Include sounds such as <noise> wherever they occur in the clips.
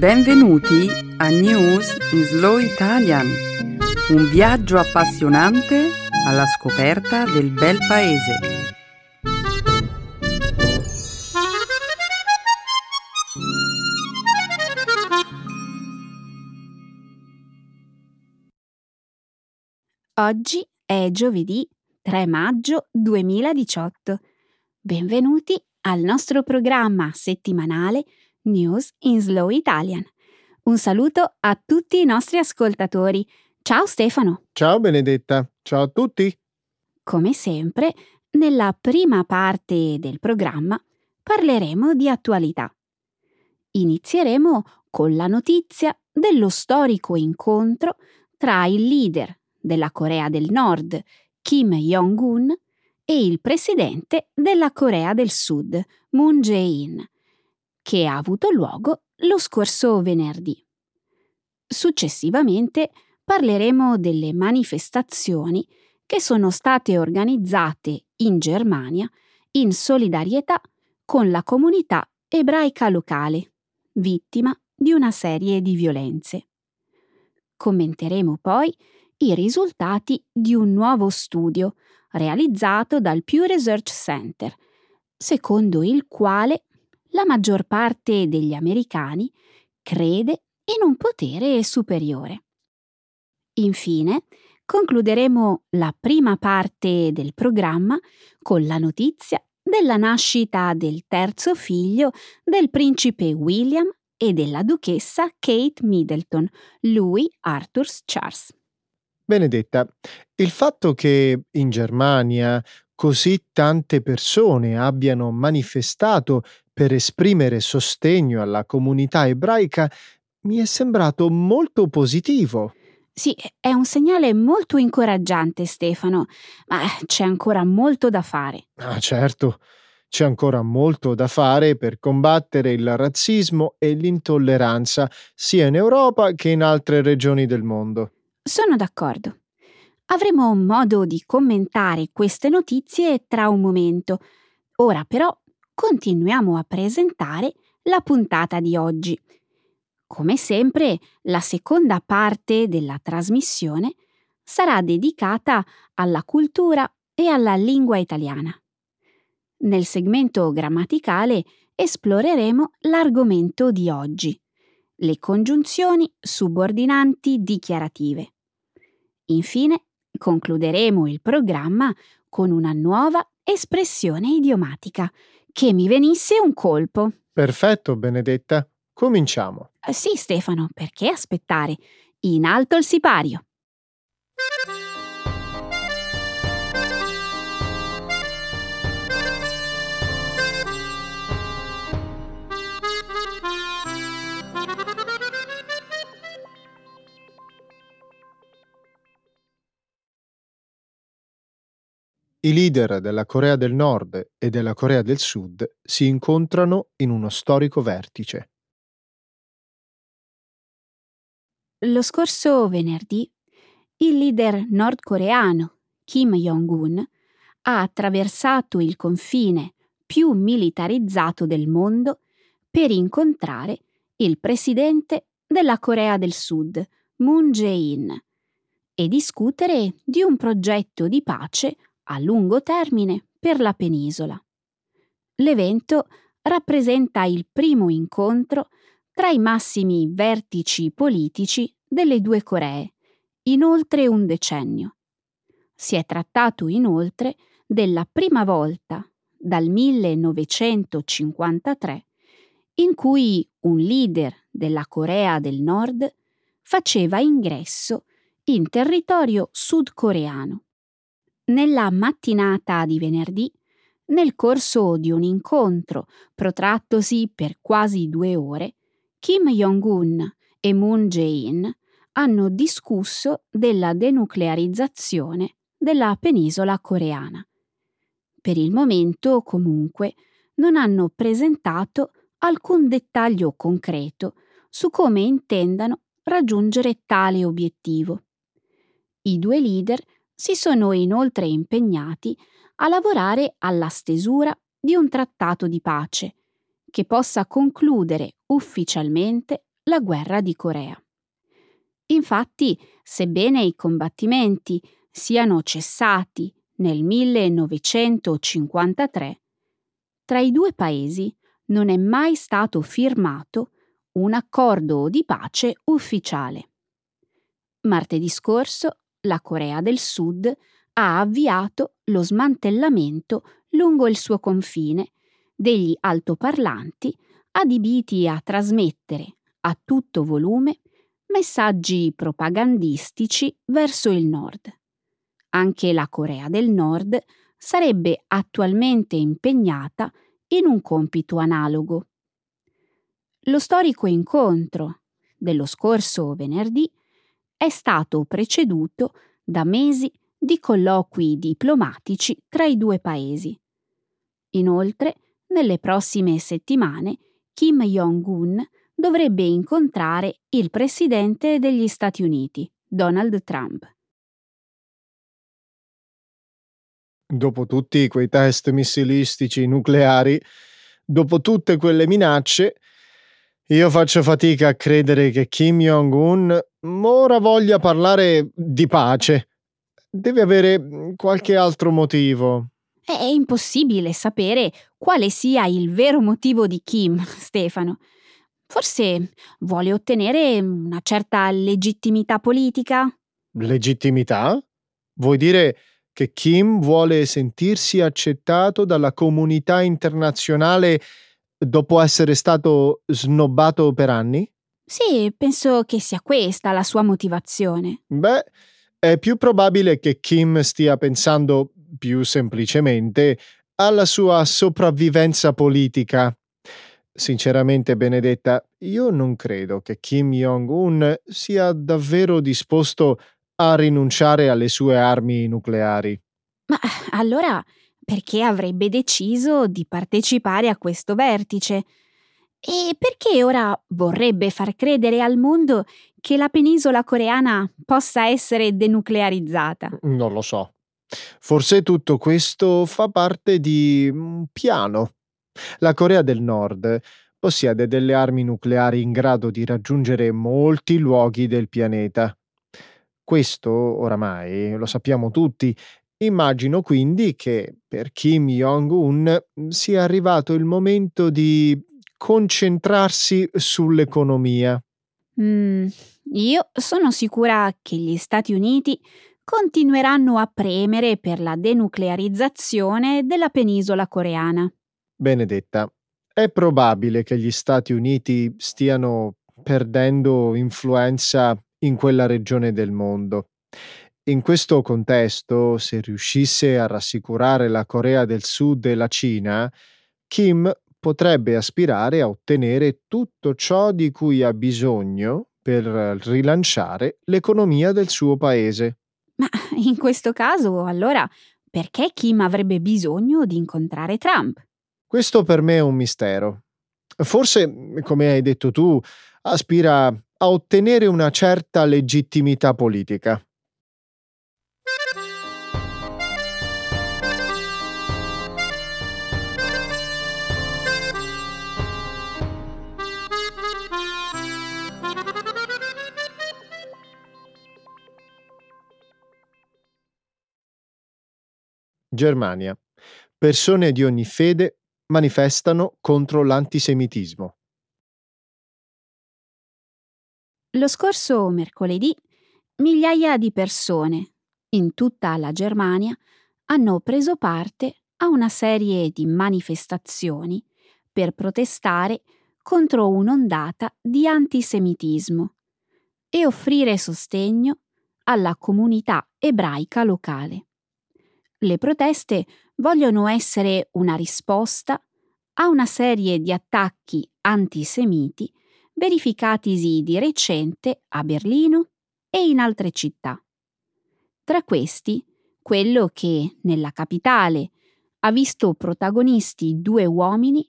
Benvenuti a News in Slow Italian, un viaggio appassionante alla scoperta del bel paese. Oggi è giovedì 3 maggio 2018. Benvenuti al nostro programma settimanale News in Slow Italian. Un saluto a tutti i nostri ascoltatori. Ciao Stefano. Ciao Benedetta, ciao a tutti. Come sempre, nella prima parte del programma parleremo di attualità. Inizieremo con la notizia dello storico incontro tra il leader della Corea del Nord, Kim Jong-un, e il presidente della Corea del Sud, Moon Jae-in, che ha avuto luogo lo scorso venerdì. Successivamente parleremo delle manifestazioni che sono state organizzate in Germania in solidarietà con la comunità ebraica locale, vittima di una serie di violenze. Commenteremo poi i risultati di un nuovo studio realizzato dal Pew Research Center, secondo il quale la maggior parte degli americani crede in un potere superiore. Infine, concluderemo la prima parte del programma con la notizia della nascita del terzo figlio del principe William e della duchessa Kate Middleton, Louis Arthur Charles. Benedetta, il fatto che in Germania così tante persone abbiano manifestato per esprimere sostegno alla comunità ebraica mi è sembrato molto positivo. Sì, è un segnale molto incoraggiante, Stefano, ma c'è ancora molto da fare. Ah, certo, c'è ancora molto da fare per combattere il razzismo e l'intolleranza sia in Europa che in altre regioni del mondo. Sono d'accordo. Avremo modo di commentare queste notizie tra un momento. Ora però continuiamo a presentare la puntata di oggi. Come sempre, la seconda parte della trasmissione sarà dedicata alla cultura e alla lingua italiana. Nel segmento grammaticale esploreremo l'argomento di oggi, le congiunzioni subordinanti dichiarative. Infine, concluderemo il programma con una nuova espressione idiomatica che mi venisse un colpo. Perfetto, Benedetta. Cominciamo. Eh, sì, Stefano, perché aspettare? In alto il sipario. I leader della Corea del Nord e della Corea del Sud si incontrano in uno storico vertice. Lo scorso venerdì il leader nordcoreano Kim Jong-un ha attraversato il confine più militarizzato del mondo per incontrare il presidente della Corea del Sud, Moon Jae-in, e discutere di un progetto di pace a lungo termine per la penisola. L'evento rappresenta il primo incontro tra i massimi vertici politici delle due Coree in oltre un decennio. Si è trattato inoltre della prima volta dal 1953 in cui un leader della Corea del Nord faceva ingresso in territorio sudcoreano. Nella mattinata di venerdì, nel corso di un incontro protrattosi per quasi due ore, Kim Jong-un e Moon Jae-in hanno discusso della denuclearizzazione della penisola coreana. Per il momento, comunque, non hanno presentato alcun dettaglio concreto su come intendano raggiungere tale obiettivo. I due leader si sono inoltre impegnati a lavorare alla stesura di un trattato di pace che possa concludere ufficialmente la guerra di Corea. Infatti, sebbene i combattimenti siano cessati nel 1953, tra i due paesi non è mai stato firmato un accordo di pace ufficiale. Martedì scorso la Corea del Sud ha avviato lo smantellamento lungo il suo confine degli altoparlanti adibiti a trasmettere a tutto volume messaggi propagandistici verso il nord. Anche la Corea del Nord sarebbe attualmente impegnata in un compito analogo. Lo storico incontro dello scorso venerdì è stato preceduto da mesi di colloqui diplomatici tra i due paesi. Inoltre, nelle prossime settimane, Kim Jong-un dovrebbe incontrare il presidente degli Stati Uniti, Donald Trump. Dopo tutti quei test missilistici nucleari, dopo tutte quelle minacce, io faccio fatica a credere che Kim Jong-un ora voglia parlare di pace. Deve avere mm, qualche altro motivo. È impossibile sapere quale sia il vero motivo di Kim, <laughs> Stefano. Forse vuole ottenere una certa legittimità politica? Legittimità? Vuoi dire che Kim vuole sentirsi accettato dalla comunità internazionale dopo essere stato snobbato per anni? Sì, penso che sia questa la sua motivazione. Beh, è più probabile che Kim stia pensando più semplicemente alla sua sopravvivenza politica. Sinceramente, Benedetta, io non credo che Kim Jong-un sia davvero disposto a rinunciare alle sue armi nucleari. Ma allora perché avrebbe deciso di partecipare a questo vertice e perché ora vorrebbe far credere al mondo che la penisola coreana possa essere denuclearizzata. Non lo so. Forse tutto questo fa parte di un piano. La Corea del Nord possiede delle armi nucleari in grado di raggiungere molti luoghi del pianeta. Questo, oramai, lo sappiamo tutti, Immagino quindi che per Kim Jong-un sia arrivato il momento di concentrarsi sull'economia. Mm, io sono sicura che gli Stati Uniti continueranno a premere per la denuclearizzazione della penisola coreana. Benedetta, è probabile che gli Stati Uniti stiano perdendo influenza in quella regione del mondo in questo contesto, se riuscisse a rassicurare la Corea del Sud e la Cina, Kim potrebbe aspirare a ottenere tutto ciò di cui ha bisogno per rilanciare l'economia del suo paese. Ma in questo caso, allora, perché Kim avrebbe bisogno di incontrare Trump? Questo per me è un mistero. Forse, come hai detto tu, aspira a ottenere una certa legittimità politica. Germania. Persone di ogni fede manifestano contro l'antisemitismo. Lo scorso mercoledì migliaia di persone in tutta la Germania hanno preso parte a una serie di manifestazioni per protestare contro un'ondata di antisemitismo e offrire sostegno alla comunità ebraica locale. Le proteste vogliono essere una risposta a una serie di attacchi antisemiti verificatisi di recente a Berlino e in altre città. Tra questi, quello che, nella capitale, ha visto protagonisti due uomini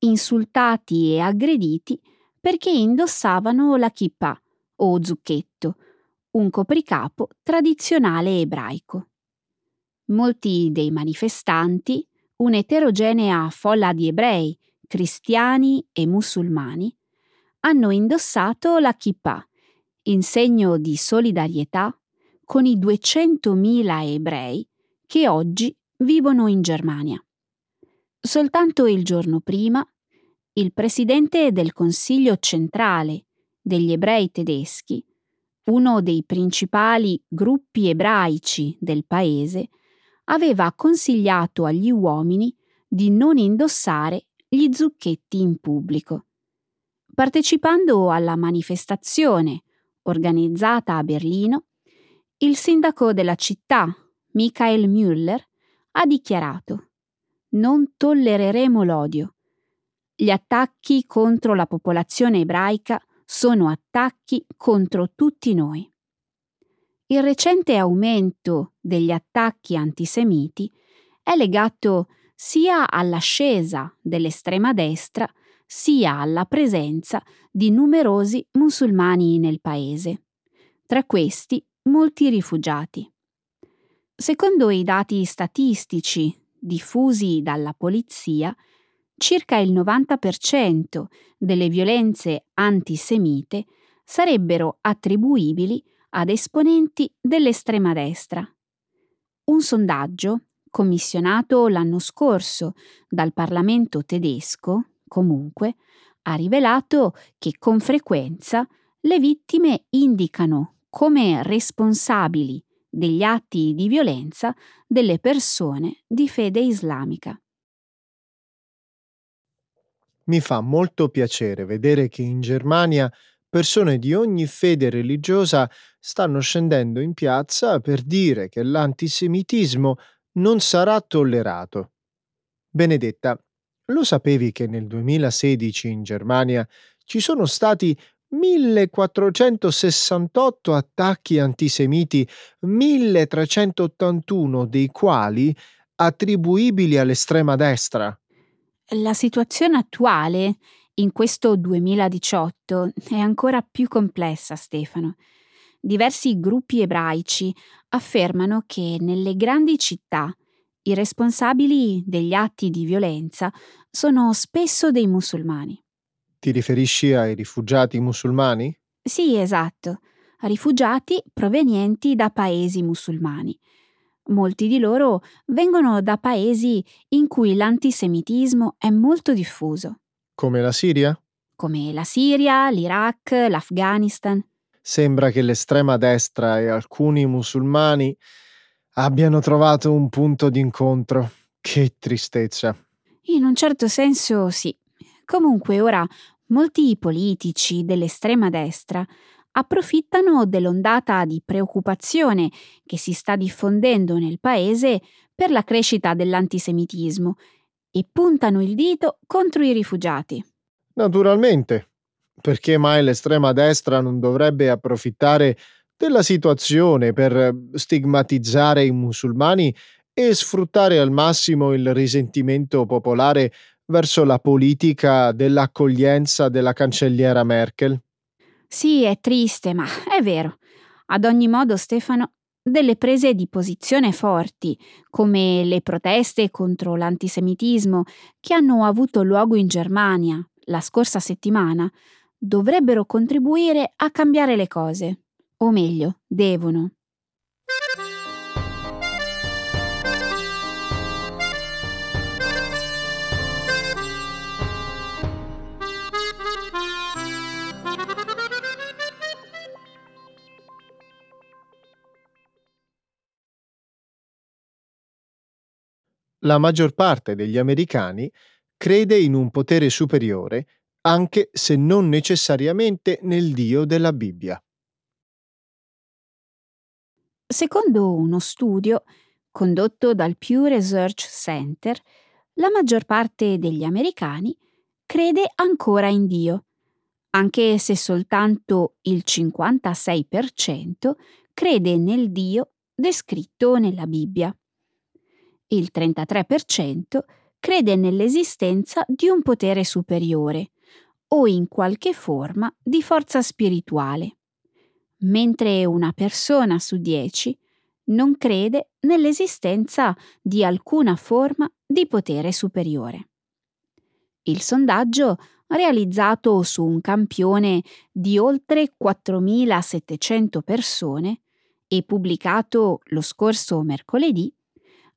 insultati e aggrediti perché indossavano la kippa o zucchetto, un copricapo tradizionale ebraico. Molti dei manifestanti, un'eterogenea folla di ebrei, cristiani e musulmani, hanno indossato la kippah, in segno di solidarietà con i 200.000 ebrei che oggi vivono in Germania. Soltanto il giorno prima, il presidente del Consiglio centrale degli ebrei tedeschi, uno dei principali gruppi ebraici del paese, aveva consigliato agli uomini di non indossare gli zucchetti in pubblico. Partecipando alla manifestazione organizzata a Berlino, il sindaco della città, Michael Müller, ha dichiarato Non tollereremo l'odio. Gli attacchi contro la popolazione ebraica sono attacchi contro tutti noi. Il recente aumento degli attacchi antisemiti è legato sia all'ascesa dell'estrema destra sia alla presenza di numerosi musulmani nel paese. Tra questi molti rifugiati. Secondo i dati statistici diffusi dalla polizia, circa il 90% delle violenze antisemite sarebbero attribuibili ad esponenti dell'estrema destra. Un sondaggio, commissionato l'anno scorso dal Parlamento tedesco, comunque, ha rivelato che con frequenza le vittime indicano come responsabili degli atti di violenza delle persone di fede islamica. Mi fa molto piacere vedere che in Germania persone di ogni fede religiosa stanno scendendo in piazza per dire che l'antisemitismo non sarà tollerato. Benedetta, lo sapevi che nel 2016 in Germania ci sono stati 1468 attacchi antisemiti, 1381 dei quali attribuibili all'estrema destra? La situazione attuale, in questo 2018, è ancora più complessa, Stefano. Diversi gruppi ebraici affermano che nelle grandi città i responsabili degli atti di violenza sono spesso dei musulmani. Ti riferisci ai rifugiati musulmani? Sì, esatto, rifugiati provenienti da paesi musulmani. Molti di loro vengono da paesi in cui l'antisemitismo è molto diffuso. Come la Siria? Come la Siria, l'Iraq, l'Afghanistan. Sembra che l'estrema destra e alcuni musulmani abbiano trovato un punto d'incontro. Che tristezza. In un certo senso sì. Comunque ora molti politici dell'estrema destra approfittano dell'ondata di preoccupazione che si sta diffondendo nel paese per la crescita dell'antisemitismo e puntano il dito contro i rifugiati. Naturalmente. Perché mai l'estrema destra non dovrebbe approfittare della situazione per stigmatizzare i musulmani e sfruttare al massimo il risentimento popolare verso la politica dell'accoglienza della cancelliera Merkel. Sì, è triste, ma è vero. Ad ogni modo, Stefano, delle prese di posizione forti, come le proteste contro l'antisemitismo che hanno avuto luogo in Germania la scorsa settimana, dovrebbero contribuire a cambiare le cose o meglio, devono. La maggior parte degli americani crede in un potere superiore, anche se non necessariamente nel Dio della Bibbia. Secondo uno studio condotto dal Pew Research Center, la maggior parte degli americani crede ancora in Dio, anche se soltanto il 56% crede nel Dio descritto nella Bibbia. Il 33% crede nell'esistenza di un potere superiore o in qualche forma di forza spirituale mentre una persona su dieci non crede nell'esistenza di alcuna forma di potere superiore. Il sondaggio realizzato su un campione di oltre 4.700 persone e pubblicato lo scorso mercoledì,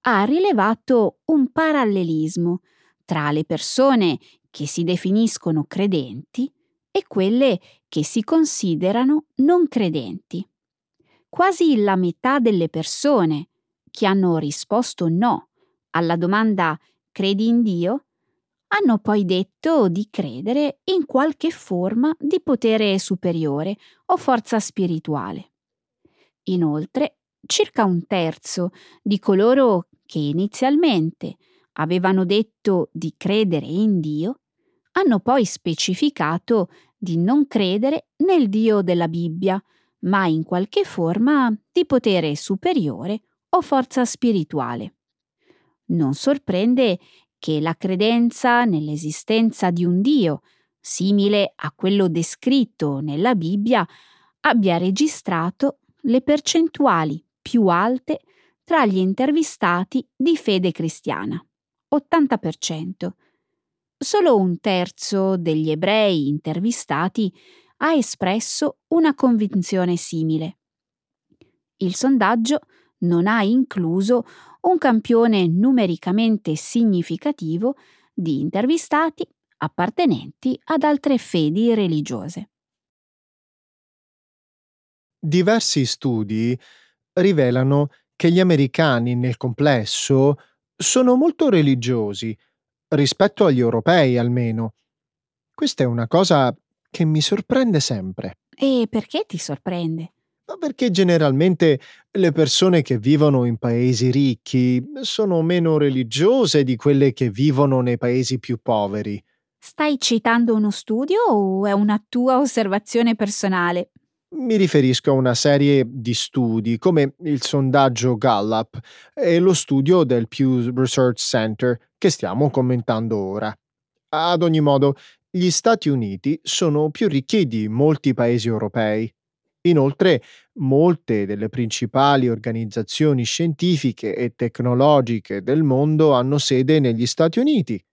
ha rilevato un parallelismo tra le persone che si definiscono credenti e quelle che si considerano non credenti. Quasi la metà delle persone che hanno risposto no alla domanda credi in Dio hanno poi detto di credere in qualche forma di potere superiore o forza spirituale. Inoltre, circa un terzo di coloro che inizialmente avevano detto di credere in Dio hanno poi specificato di non credere nel Dio della Bibbia, ma in qualche forma di potere superiore o forza spirituale. Non sorprende che la credenza nell'esistenza di un Dio, simile a quello descritto nella Bibbia, abbia registrato le percentuali più alte tra gli intervistati di fede cristiana, 80%. Solo un terzo degli ebrei intervistati ha espresso una convinzione simile. Il sondaggio non ha incluso un campione numericamente significativo di intervistati appartenenti ad altre fedi religiose. Diversi studi rivelano che gli americani nel complesso sono molto religiosi, rispetto agli europei almeno. Questa è una cosa che mi sorprende sempre. E perché ti sorprende? Ma perché generalmente le persone che vivono in paesi ricchi sono meno religiose di quelle che vivono nei paesi più poveri. Stai citando uno studio o è una tua osservazione personale? Mi riferisco a una serie di studi come il sondaggio Gallup e lo studio del Pew Research Center che stiamo commentando ora. Ad ogni modo, gli Stati Uniti sono più ricchi di molti paesi europei. Inoltre, molte delle principali organizzazioni scientifiche e tecnologiche del mondo hanno sede negli Stati Uniti.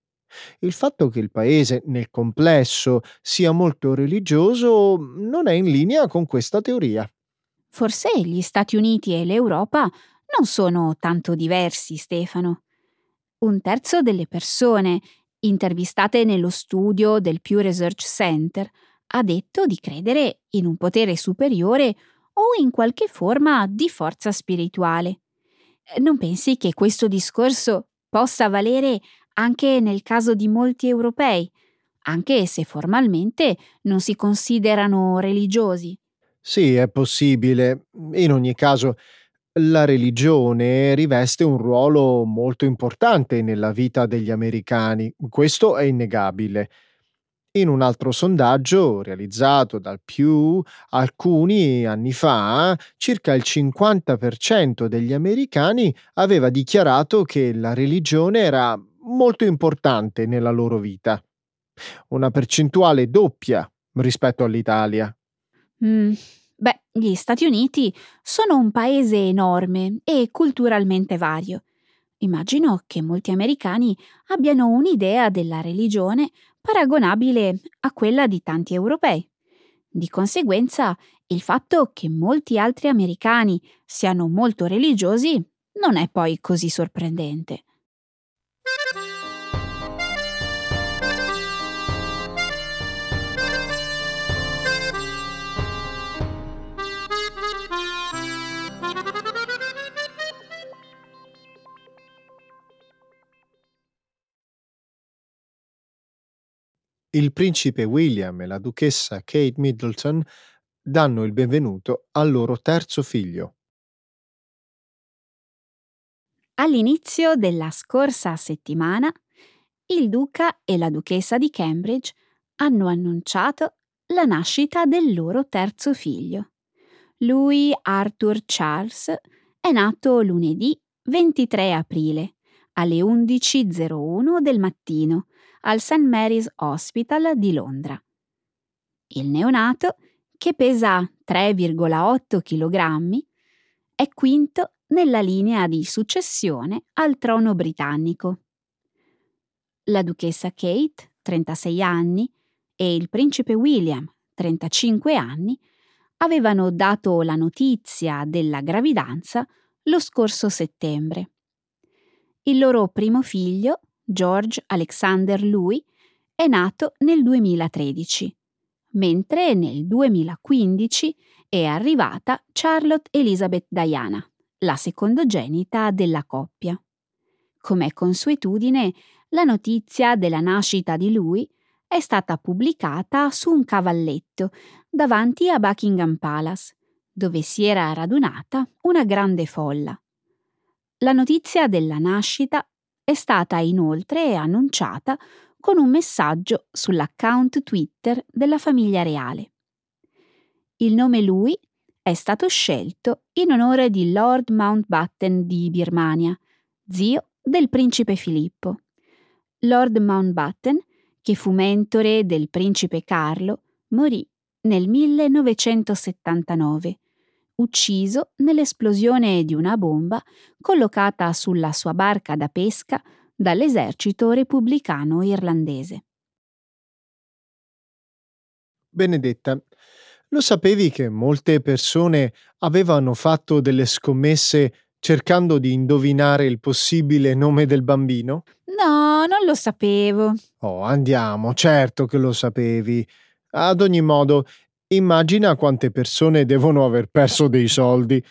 Il fatto che il paese nel complesso sia molto religioso non è in linea con questa teoria. Forse gli Stati Uniti e l'Europa non sono tanto diversi, Stefano. Un terzo delle persone intervistate nello studio del Pew Research Center ha detto di credere in un potere superiore o in qualche forma di forza spirituale. Non pensi che questo discorso possa valere anche nel caso di molti europei, anche se formalmente non si considerano religiosi? Sì, è possibile. In ogni caso, la religione riveste un ruolo molto importante nella vita degli americani, questo è innegabile. In un altro sondaggio realizzato dal Pew alcuni anni fa, circa il 50% degli americani aveva dichiarato che la religione era molto importante nella loro vita. Una percentuale doppia rispetto all'Italia. Mm, beh, gli Stati Uniti sono un paese enorme e culturalmente vario. Immagino che molti americani abbiano un'idea della religione paragonabile a quella di tanti europei. Di conseguenza, il fatto che molti altri americani siano molto religiosi non è poi così sorprendente. Il principe William e la duchessa Kate Middleton danno il benvenuto al loro terzo figlio. All'inizio della scorsa settimana, il duca e la duchessa di Cambridge hanno annunciato la nascita del loro terzo figlio. Lui, Arthur Charles, è nato lunedì 23 aprile alle 11.01 del mattino al St. Mary's Hospital di Londra. Il neonato, che pesa 3,8 kg, è quinto nella linea di successione al trono britannico. La duchessa Kate, 36 anni, e il principe William, 35 anni, avevano dato la notizia della gravidanza lo scorso settembre. Il loro primo figlio, George Alexander Louis, è nato nel 2013, mentre nel 2015 è arrivata Charlotte Elizabeth Diana, la secondogenita della coppia. Come consuetudine, la notizia della nascita di lui è stata pubblicata su un cavalletto davanti a Buckingham Palace, dove si era radunata una grande folla. La notizia della nascita è stata inoltre annunciata con un messaggio sull'account Twitter della famiglia reale. Il nome lui è stato scelto in onore di Lord Mountbatten di Birmania, zio del principe Filippo. Lord Mountbatten, che fu mentore del principe Carlo, morì nel 1979, ucciso nell'esplosione di una bomba collocata sulla sua barca da pesca dall'esercito repubblicano irlandese. Benedetta, lo sapevi che molte persone avevano fatto delle scommesse cercando di indovinare il possibile nome del bambino? No, non lo sapevo. Oh, andiamo, certo che lo sapevi. Ad ogni modo, immagina quante persone devono aver perso dei soldi.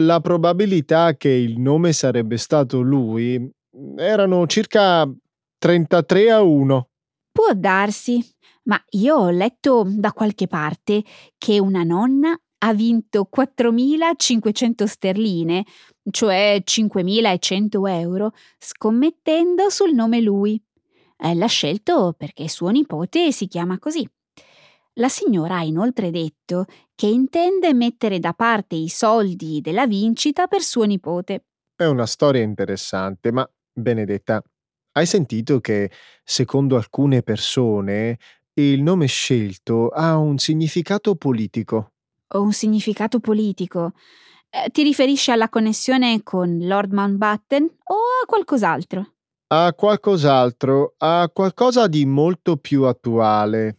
La probabilità che il nome sarebbe stato lui mm, erano circa 33 a 1. Può darsi, ma io ho letto da qualche parte che una nonna ha vinto 4.500 sterline, cioè 5.100 euro, scommettendo sul nome lui. Eh, l'ha scelto perché suo nipote si chiama così. La signora ha inoltre detto che intende mettere da parte i soldi della vincita per suo nipote. È una storia interessante, ma Benedetta, hai sentito che, secondo alcune persone, il nome scelto ha un significato politico? O un significato politico? Eh, ti riferisci alla connessione con Lord Mountbatten o a qualcos'altro? A qualcos'altro, a qualcosa di molto più attuale.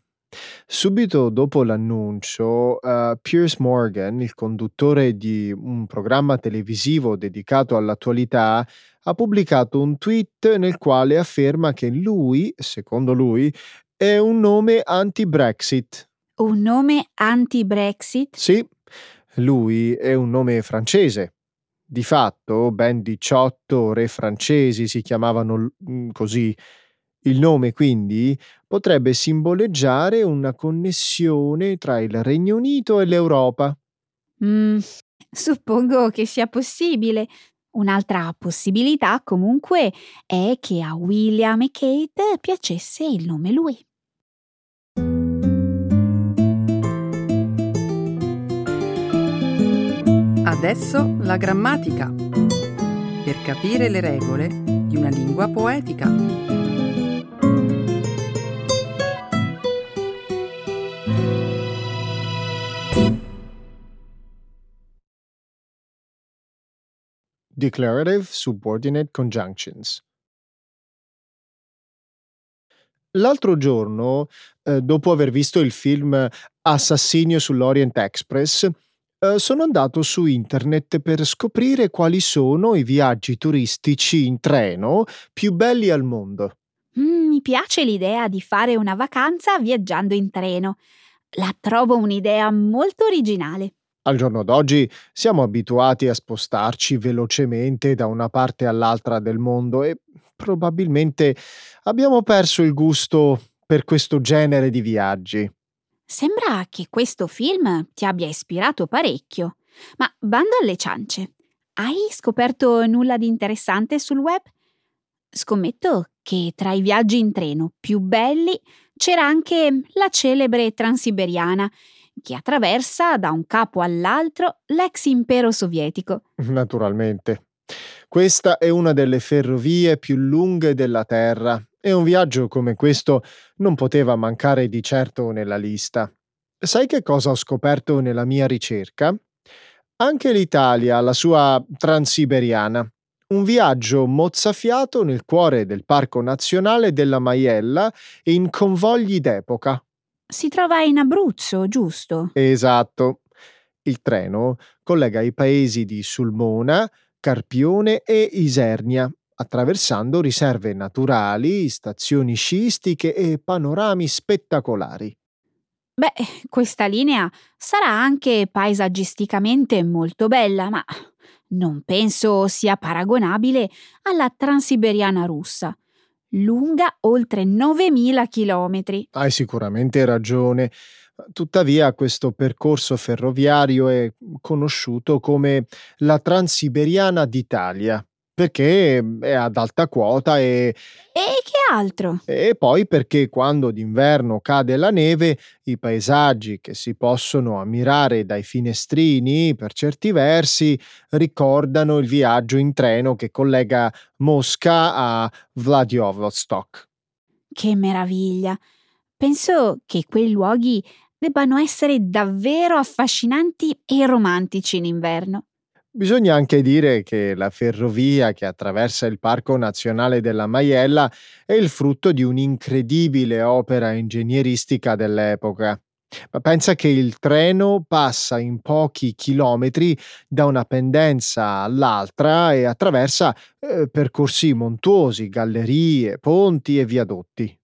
Subito dopo l'annuncio, uh, Piers Morgan, il conduttore di un programma televisivo dedicato all'attualità, ha pubblicato un tweet nel quale afferma che lui, secondo lui, è un nome anti-Brexit. Un nome anti-Brexit? Sì, lui è un nome francese. Di fatto, ben 18 re francesi si chiamavano mm, così. Il nome, quindi, potrebbe simboleggiare una connessione tra il Regno Unito e l'Europa. Mm, suppongo che sia possibile. Un'altra possibilità, comunque, è che a William e Kate piacesse il nome lui. Adesso la grammatica. Per capire le regole di una lingua poetica. Declarative Subordinate Conjunctions. L'altro giorno, eh, dopo aver visto il film Assassinio sull'Orient Express, eh, sono andato su internet per scoprire quali sono i viaggi turistici in treno più belli al mondo. Mm, mi piace l'idea di fare una vacanza viaggiando in treno. La trovo un'idea molto originale. Al giorno d'oggi siamo abituati a spostarci velocemente da una parte all'altra del mondo e probabilmente abbiamo perso il gusto per questo genere di viaggi. Sembra che questo film ti abbia ispirato parecchio. Ma bando alle ciance, hai scoperto nulla di interessante sul web? Scommetto che tra i viaggi in treno più belli c'era anche la celebre Transiberiana, che attraversa da un capo all'altro l'ex impero sovietico. Naturalmente. Questa è una delle ferrovie più lunghe della Terra e un viaggio come questo non poteva mancare di certo nella lista. Sai che cosa ho scoperto nella mia ricerca? Anche l'Italia la sua Transiberiana, un viaggio mozzafiato nel cuore del Parco Nazionale della Maiella in convogli d'epoca. Si trova in Abruzzo, giusto? Esatto. Il treno collega i paesi di Sulmona, Carpione e Isernia, attraversando riserve naturali, stazioni sciistiche e panorami spettacolari. Beh, questa linea sarà anche paesaggisticamente molto bella, ma non penso sia paragonabile alla Transiberiana russa, lunga oltre 9000 chilometri. Hai sicuramente ragione. Tuttavia questo percorso ferroviario è conosciuto come la Transiberiana d'Italia perché è ad alta quota e E che altro? e poi perché quando d'inverno cade la neve, i paesaggi che si possono ammirare dai finestrini, per certi versi, ricordano il viaggio in treno che collega Mosca a Vladivostok. Che meraviglia! Penso che quei luoghi debbano essere davvero affascinanti e romantici in inverno. Bisogna anche dire che la ferrovia che attraversa il Parco Nazionale della Maiella è il frutto di un'incredibile opera ingegneristica dell'epoca. Ma pensa che il treno passa in pochi chilometri da una pendenza all'altra e attraversa eh, percorsi montuosi, gallerie, ponti e viadotti.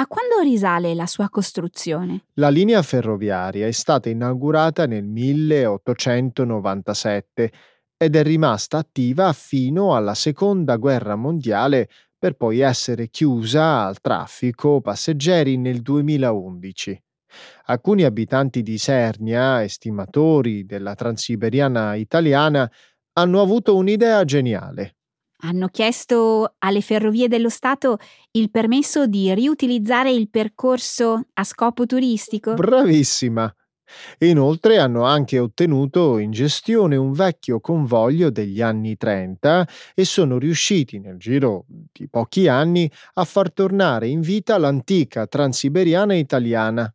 A quando risale la sua costruzione? La linea ferroviaria è stata inaugurata nel 1897 ed è rimasta attiva fino alla Seconda Guerra Mondiale per poi essere chiusa al traffico passeggeri nel 2011. Alcuni abitanti di Sernia, estimatori della Transiberiana italiana, hanno avuto un'idea geniale. Hanno chiesto alle ferrovie dello Stato il permesso di riutilizzare il percorso a scopo turistico? Bravissima! Inoltre hanno anche ottenuto in gestione un vecchio convoglio degli anni 30 e sono riusciti nel giro di pochi anni a far tornare in vita l'antica transiberiana italiana.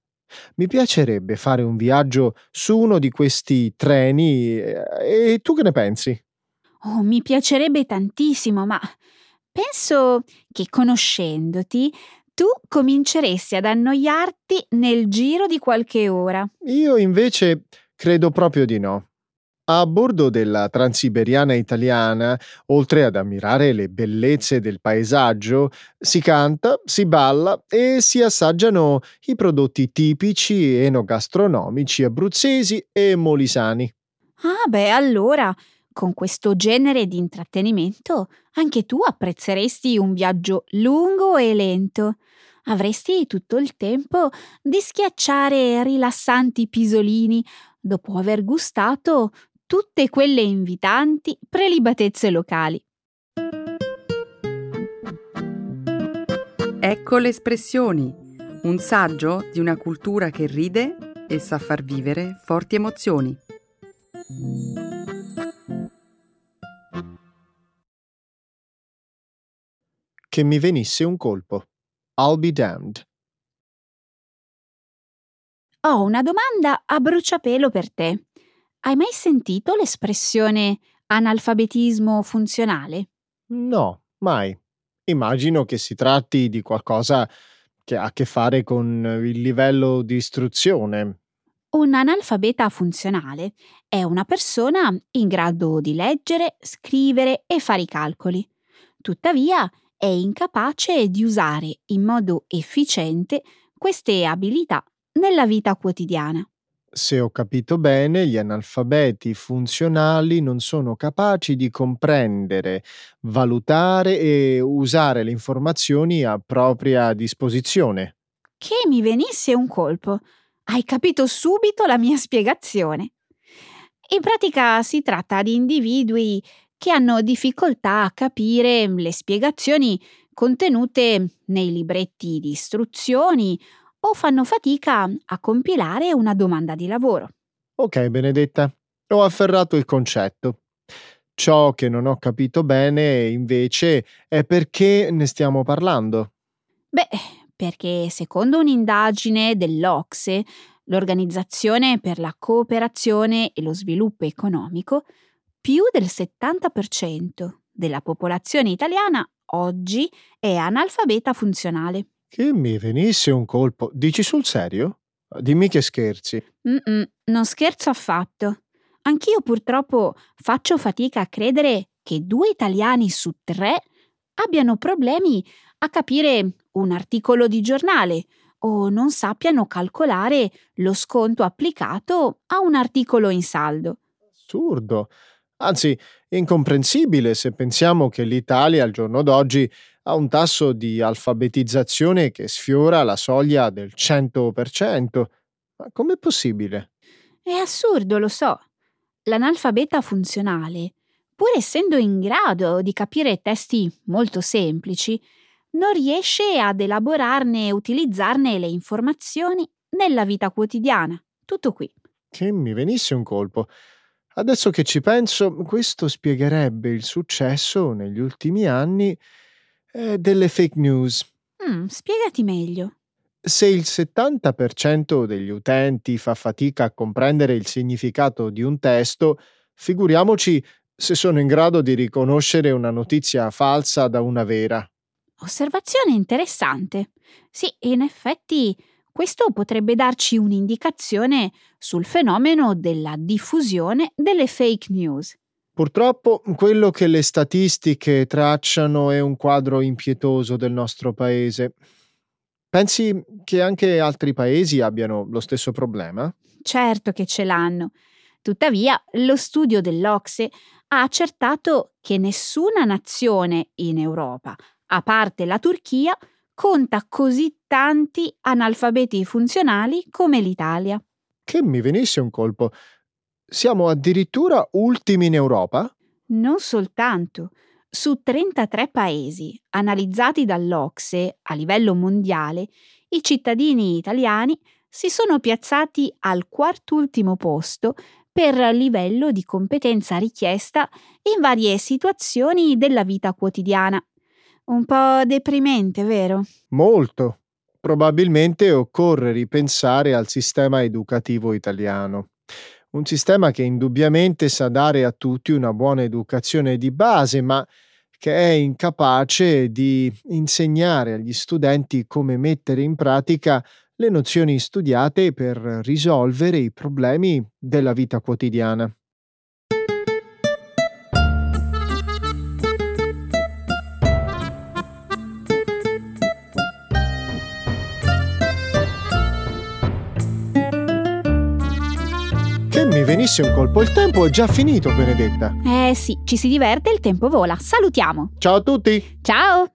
Mi piacerebbe fare un viaggio su uno di questi treni eh, e tu che ne pensi? Oh, mi piacerebbe tantissimo, ma penso che conoscendoti tu cominceresti ad annoiarti nel giro di qualche ora. Io invece credo proprio di no. A bordo della Transiberiana italiana, oltre ad ammirare le bellezze del paesaggio, si canta, si balla e si assaggiano i prodotti tipici enogastronomici abruzzesi e molisani. Ah, beh, allora, con questo genere di intrattenimento, anche tu apprezzeresti un viaggio lungo e lento. Avresti tutto il tempo di schiacciare rilassanti pisolini dopo aver gustato tutte quelle invitanti prelibatezze locali. Ecco le espressioni, un saggio di una cultura che ride e sa far vivere forti emozioni. Che mi venisse un colpo. I'll be damned. Ho una domanda a bruciapelo per te. Hai mai sentito l'espressione analfabetismo funzionale? No, mai. Immagino che si tratti di qualcosa che ha a che fare con il livello di istruzione. Un analfabeta funzionale è una persona in grado di leggere, scrivere e fare i calcoli. Tuttavia è incapace di usare in modo efficiente queste abilità nella vita quotidiana. Se ho capito bene, gli analfabeti funzionali non sono capaci di comprendere, valutare e usare le informazioni a propria disposizione. Che mi venisse un colpo. Hai capito subito la mia spiegazione. In pratica si tratta di individui che hanno difficoltà a capire le spiegazioni contenute nei libretti di istruzioni o fanno fatica a compilare una domanda di lavoro. Ok, Benedetta, ho afferrato il concetto. Ciò che non ho capito bene, invece, è perché ne stiamo parlando. Beh, perché secondo un'indagine dell'Ocse, l'Organizzazione per la cooperazione e lo sviluppo economico, più del 70% della popolazione italiana oggi è analfabeta funzionale. Che mi venisse un colpo. Dici sul serio? Dimmi che scherzi. Mm-mm, non scherzo affatto. Anch'io purtroppo faccio fatica a credere che due italiani su tre abbiano problemi a capire un articolo di giornale o non sappiano calcolare lo sconto applicato a un articolo in saldo. Assurdo. Anzi, incomprensibile se pensiamo che l'Italia al giorno d'oggi ha un tasso di alfabetizzazione che sfiora la soglia del 100%. Ma com'è possibile? È assurdo, lo so. L'analfabeta funzionale, pur essendo in grado di capire testi molto semplici, non riesce ad elaborarne e utilizzarne le informazioni nella vita quotidiana. Tutto qui. Che mi venisse un colpo. Adesso che ci penso, questo spiegherebbe il successo negli ultimi anni eh, delle fake news. Mm, spiegati meglio. Se il 70% degli utenti fa fatica a comprendere il significato di un testo, figuriamoci se sono in grado di riconoscere una notizia falsa da una vera. Osservazione interessante. Sì, in effetti questo potrebbe darci un'indicazione sul fenomeno della diffusione delle fake news. Purtroppo quello che le statistiche tracciano è un quadro impietoso del nostro paese. Pensi che anche altri paesi abbiano lo stesso problema? Certo che ce l'hanno. Tuttavia, lo studio dell'Ocse ha accertato che nessuna nazione in Europa, a parte la Turchia, conta così tanti analfabeti funzionali come l'Italia. Che mi venisse un colpo. Siamo addirittura ultimi in Europa? Non soltanto. Su 33 paesi analizzati dall'Ocse a livello mondiale, i cittadini italiani si sono piazzati al quartultimo posto per livello di competenza richiesta in varie situazioni della vita quotidiana. Un po' deprimente, vero? Molto. Probabilmente occorre ripensare al sistema educativo italiano un sistema che indubbiamente sa dare a tutti una buona educazione di base, ma che è incapace di insegnare agli studenti come mettere in pratica le nozioni studiate per risolvere i problemi della vita quotidiana. Venisse un colpo. Il tempo è già finito, Benedetta. Eh sì, ci si diverte, il tempo vola. Salutiamo. Ciao a tutti. Ciao.